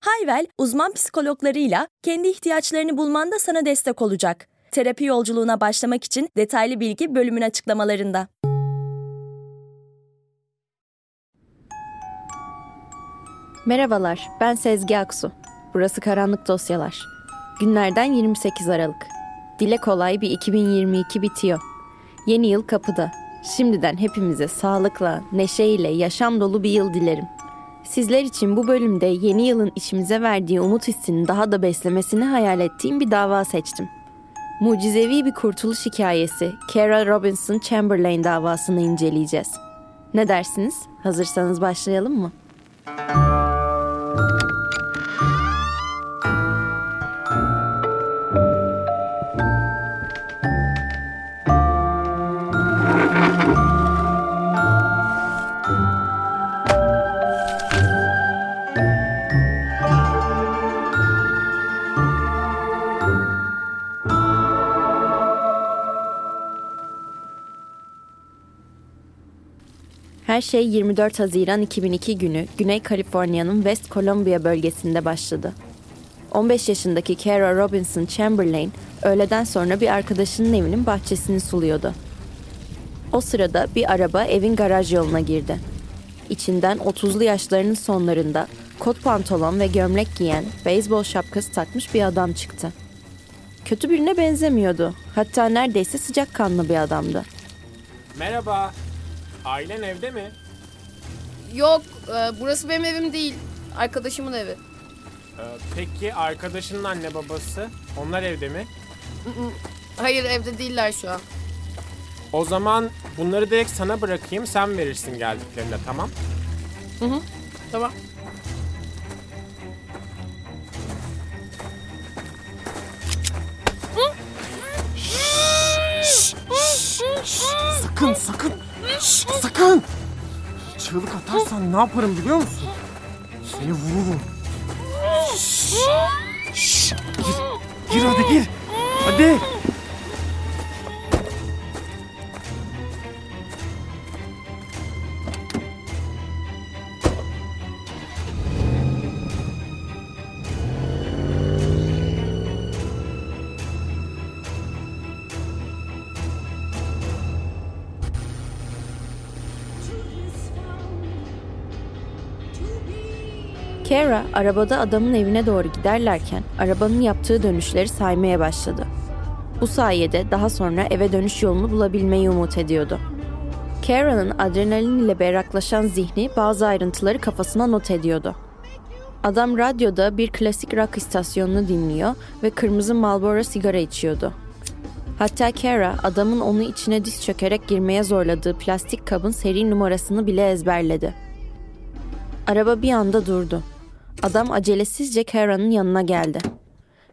Hayvel, uzman psikologlarıyla kendi ihtiyaçlarını bulmanda sana destek olacak. Terapi yolculuğuna başlamak için detaylı bilgi bölümün açıklamalarında. Merhabalar, ben Sezgi Aksu. Burası Karanlık Dosyalar. Günlerden 28 Aralık. Dile kolay bir 2022 bitiyor. Yeni yıl kapıda. Şimdiden hepimize sağlıkla, neşeyle, yaşam dolu bir yıl dilerim. Sizler için bu bölümde yeni yılın içimize verdiği umut hissini daha da beslemesini hayal ettiğim bir dava seçtim. Mucizevi bir kurtuluş hikayesi Kara Robinson Chamberlain davasını inceleyeceğiz. Ne dersiniz? Hazırsanız başlayalım mı? Her şey 24 Haziran 2002 günü Güney Kaliforniya'nın West Columbia bölgesinde başladı. 15 yaşındaki Kara Robinson Chamberlain öğleden sonra bir arkadaşının evinin bahçesini suluyordu. O sırada bir araba evin garaj yoluna girdi. İçinden 30'lu yaşlarının sonlarında kot pantolon ve gömlek giyen, beyzbol şapkası takmış bir adam çıktı. Kötü birine benzemiyordu. Hatta neredeyse sıcakkanlı bir adamdı. Merhaba. Ailen evde mi? Yok, e, burası benim evim değil. Arkadaşımın evi. Ee, peki arkadaşının anne babası? Onlar evde mi? Hayır, evde değiller şu an. O zaman bunları direkt sana bırakayım sen verirsin geldiklerinde tamam? Tamam. Sakın sakın. Sakın. Çığlık atarsan ne yaparım biliyor musun? Seni vururum. Şşş, şşş, Gir, gir hadi gir. Hadi. Kara arabada adamın evine doğru giderlerken arabanın yaptığı dönüşleri saymaya başladı. Bu sayede daha sonra eve dönüş yolunu bulabilmeyi umut ediyordu. Kara'nın adrenalin ile berraklaşan zihni bazı ayrıntıları kafasına not ediyordu. Adam radyoda bir klasik rock istasyonunu dinliyor ve kırmızı Marlboro sigara içiyordu. Hatta Kara adamın onu içine diz çökerek girmeye zorladığı plastik kabın seri numarasını bile ezberledi. Araba bir anda durdu. Adam acelesizce Kara'nın yanına geldi.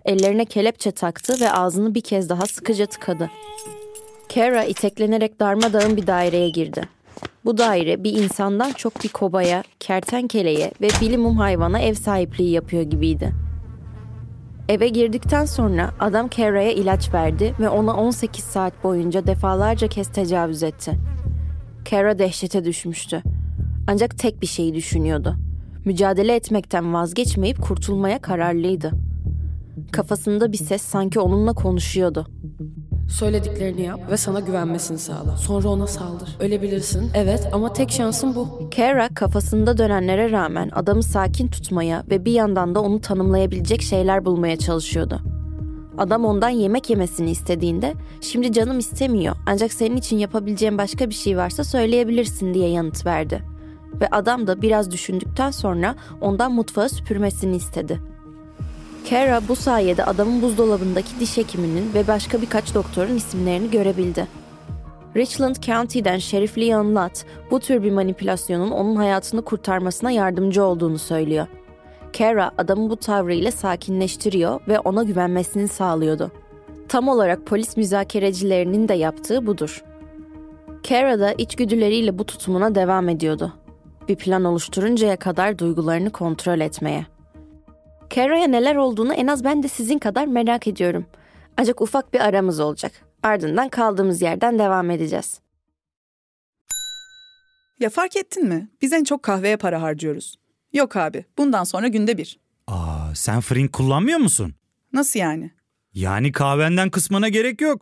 Ellerine kelepçe taktı ve ağzını bir kez daha sıkıca tıkadı. Kara iteklenerek darmadağın bir daireye girdi. Bu daire bir insandan çok bir kobaya, kertenkeleye ve bilimum hayvana ev sahipliği yapıyor gibiydi. Eve girdikten sonra adam Kara'ya ilaç verdi ve ona 18 saat boyunca defalarca kez tecavüz etti. Kara dehşete düşmüştü. Ancak tek bir şeyi düşünüyordu. Mücadele etmekten vazgeçmeyip kurtulmaya kararlıydı. Kafasında bir ses sanki onunla konuşuyordu. Söylediklerini yap ve sana güvenmesini sağla. Sonra ona saldır. Ölebilirsin, evet ama tek şansın bu. Kara kafasında dönenlere rağmen adamı sakin tutmaya ve bir yandan da onu tanımlayabilecek şeyler bulmaya çalışıyordu. Adam ondan yemek yemesini istediğinde şimdi canım istemiyor ancak senin için yapabileceğim başka bir şey varsa söyleyebilirsin diye yanıt verdi. Ve adam da biraz düşündükten sonra ondan mutfağı süpürmesini istedi. Kara bu sayede adamın buzdolabındaki diş hekiminin ve başka birkaç doktorun isimlerini görebildi. Richland County'den Şerif Leon Lott bu tür bir manipülasyonun onun hayatını kurtarmasına yardımcı olduğunu söylüyor. Kara adamı bu tavrıyla sakinleştiriyor ve ona güvenmesini sağlıyordu. Tam olarak polis müzakerecilerinin de yaptığı budur. Kara da içgüdüleriyle bu tutumuna devam ediyordu. Bir plan oluşturuncaya kadar duygularını kontrol etmeye. Kara'ya neler olduğunu en az ben de sizin kadar merak ediyorum. Ancak ufak bir aramız olacak. Ardından kaldığımız yerden devam edeceğiz. Ya fark ettin mi? Biz en çok kahveye para harcıyoruz. Yok abi, bundan sonra günde bir. Aa, sen Frink kullanmıyor musun? Nasıl yani? Yani kahvenden kısmına gerek yok.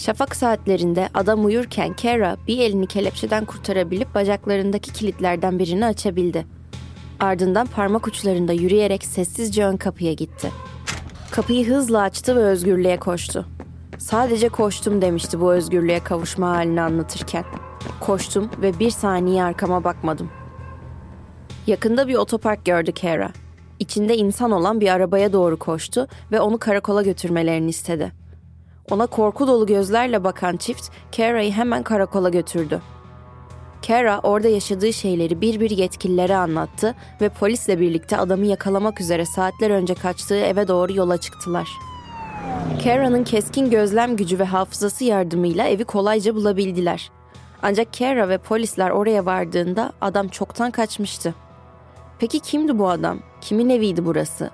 Şafak saatlerinde adam uyurken Kara bir elini kelepçeden kurtarabilip bacaklarındaki kilitlerden birini açabildi. Ardından parmak uçlarında yürüyerek sessizce ön kapıya gitti. Kapıyı hızla açtı ve özgürlüğe koştu. Sadece koştum demişti bu özgürlüğe kavuşma halini anlatırken. Koştum ve bir saniye arkama bakmadım. Yakında bir otopark gördü Kara. İçinde insan olan bir arabaya doğru koştu ve onu karakola götürmelerini istedi. Ona korku dolu gözlerle bakan çift Kara'yı hemen karakola götürdü. Kara orada yaşadığı şeyleri bir bir yetkililere anlattı ve polisle birlikte adamı yakalamak üzere saatler önce kaçtığı eve doğru yola çıktılar. Kara'nın keskin gözlem gücü ve hafızası yardımıyla evi kolayca bulabildiler. Ancak Kara ve polisler oraya vardığında adam çoktan kaçmıştı. Peki kimdi bu adam? Kimin eviydi burası?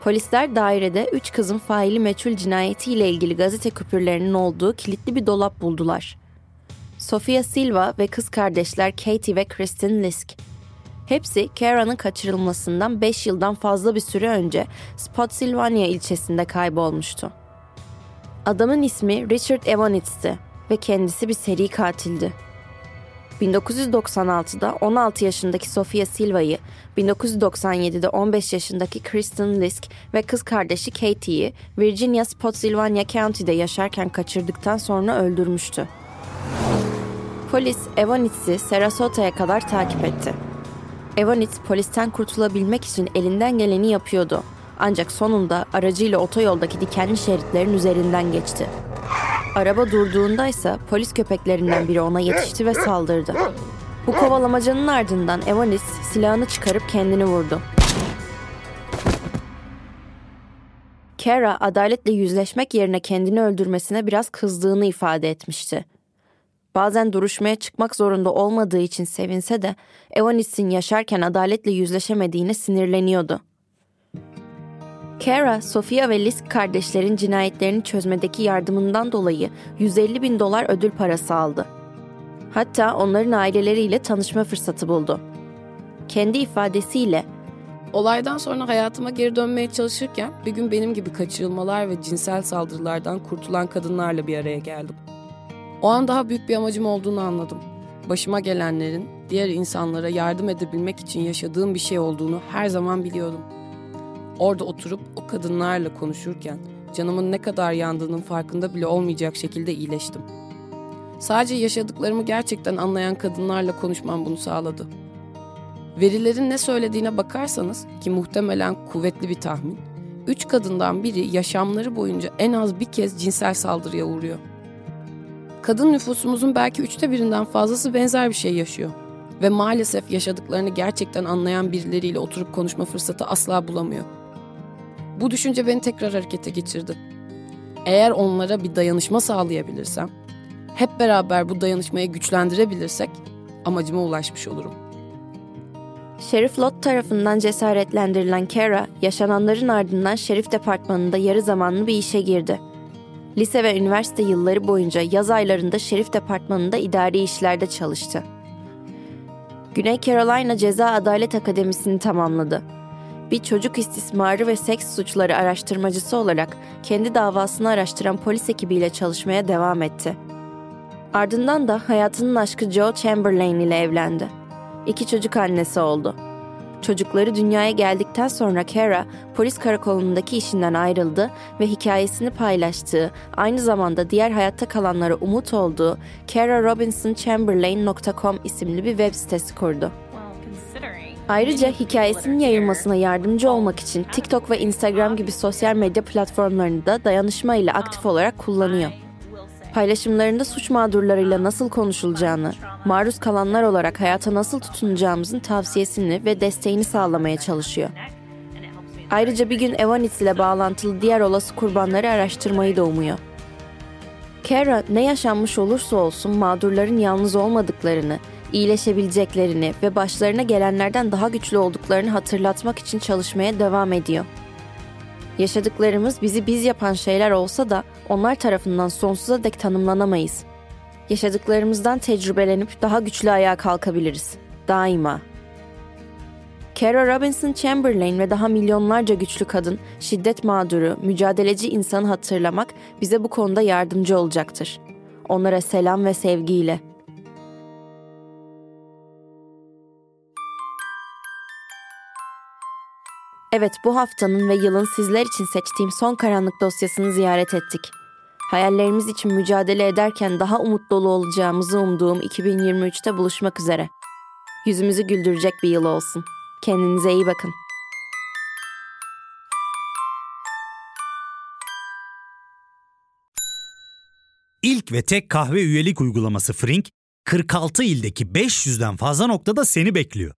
Polisler dairede üç kızın faili meçhul cinayetiyle ilgili gazete küpürlerinin olduğu kilitli bir dolap buldular. Sofia Silva ve kız kardeşler Katie ve Kristen Lisk. Hepsi Kara'nın kaçırılmasından 5 yıldan fazla bir süre önce Spotsylvania ilçesinde kaybolmuştu. Adamın ismi Richard Evanitz'ti ve kendisi bir seri katildi. 1996'da 16 yaşındaki Sofia Silva'yı, 1997'de 15 yaşındaki Kristen Lisk ve kız kardeşi Katie'yi Virginia Spotsylvania County'de yaşarken kaçırdıktan sonra öldürmüştü. Polis Evanitz'i Sarasota'ya kadar takip etti. Evanitz polisten kurtulabilmek için elinden geleni yapıyordu. Ancak sonunda aracıyla otoyoldaki dikenli şeritlerin üzerinden geçti. Araba durduğunda ise polis köpeklerinden biri ona yetişti ve saldırdı. Bu kovalamacanın ardından Evanis silahını çıkarıp kendini vurdu. Kara adaletle yüzleşmek yerine kendini öldürmesine biraz kızdığını ifade etmişti. Bazen duruşmaya çıkmak zorunda olmadığı için sevinse de Evanis'in yaşarken adaletle yüzleşemediğine sinirleniyordu. Kara, Sofia ve Liz kardeşlerin cinayetlerini çözmedeki yardımından dolayı 150 bin dolar ödül parası aldı. Hatta onların aileleriyle tanışma fırsatı buldu. Kendi ifadesiyle Olaydan sonra hayatıma geri dönmeye çalışırken bir gün benim gibi kaçırılmalar ve cinsel saldırılardan kurtulan kadınlarla bir araya geldim. O an daha büyük bir amacım olduğunu anladım. Başıma gelenlerin diğer insanlara yardım edebilmek için yaşadığım bir şey olduğunu her zaman biliyordum. Orada oturup o kadınlarla konuşurken canımın ne kadar yandığının farkında bile olmayacak şekilde iyileştim. Sadece yaşadıklarımı gerçekten anlayan kadınlarla konuşmam bunu sağladı. Verilerin ne söylediğine bakarsanız ki muhtemelen kuvvetli bir tahmin, üç kadından biri yaşamları boyunca en az bir kez cinsel saldırıya uğruyor. Kadın nüfusumuzun belki üçte birinden fazlası benzer bir şey yaşıyor. Ve maalesef yaşadıklarını gerçekten anlayan birileriyle oturup konuşma fırsatı asla bulamıyor. Bu düşünce beni tekrar harekete geçirdi. Eğer onlara bir dayanışma sağlayabilirsem, hep beraber bu dayanışmayı güçlendirebilirsek amacıma ulaşmış olurum. Şerif Lott tarafından cesaretlendirilen Kara, yaşananların ardından şerif departmanında yarı zamanlı bir işe girdi. Lise ve üniversite yılları boyunca yaz aylarında şerif departmanında idari işlerde çalıştı. Güney Carolina Ceza Adalet Akademisi'ni tamamladı. Bir çocuk istismarı ve seks suçları araştırmacısı olarak kendi davasını araştıran polis ekibiyle çalışmaya devam etti. Ardından da hayatının aşkı Joe Chamberlain ile evlendi. İki çocuk annesi oldu. Çocukları dünyaya geldikten sonra Kara, polis karakolundaki işinden ayrıldı ve hikayesini paylaştığı, aynı zamanda diğer hayatta kalanlara umut olduğu kararobinsonchamberlain.com isimli bir web sitesi kurdu. Ayrıca hikayesinin yayılmasına yardımcı olmak için TikTok ve Instagram gibi sosyal medya platformlarını da dayanışma ile aktif olarak kullanıyor. Paylaşımlarında suç mağdurlarıyla nasıl konuşulacağını, maruz kalanlar olarak hayata nasıl tutunacağımızın tavsiyesini ve desteğini sağlamaya çalışıyor. Ayrıca bir gün Evanitz ile bağlantılı diğer olası kurbanları araştırmayı da umuyor. Kara ne yaşanmış olursa olsun mağdurların yalnız olmadıklarını, iyileşebileceklerini ve başlarına gelenlerden daha güçlü olduklarını hatırlatmak için çalışmaya devam ediyor. Yaşadıklarımız bizi biz yapan şeyler olsa da onlar tarafından sonsuza dek tanımlanamayız. Yaşadıklarımızdan tecrübelenip daha güçlü ayağa kalkabiliriz. Daima. Kara Robinson Chamberlain ve daha milyonlarca güçlü kadın, şiddet mağduru, mücadeleci insanı hatırlamak bize bu konuda yardımcı olacaktır. Onlara selam ve sevgiyle. Evet, bu haftanın ve yılın sizler için seçtiğim son karanlık dosyasını ziyaret ettik. Hayallerimiz için mücadele ederken daha umut dolu olacağımızı umduğum 2023'te buluşmak üzere. Yüzümüzü güldürecek bir yıl olsun. Kendinize iyi bakın. İlk ve tek kahve üyelik uygulaması Frink, 46 ildeki 500'den fazla noktada seni bekliyor.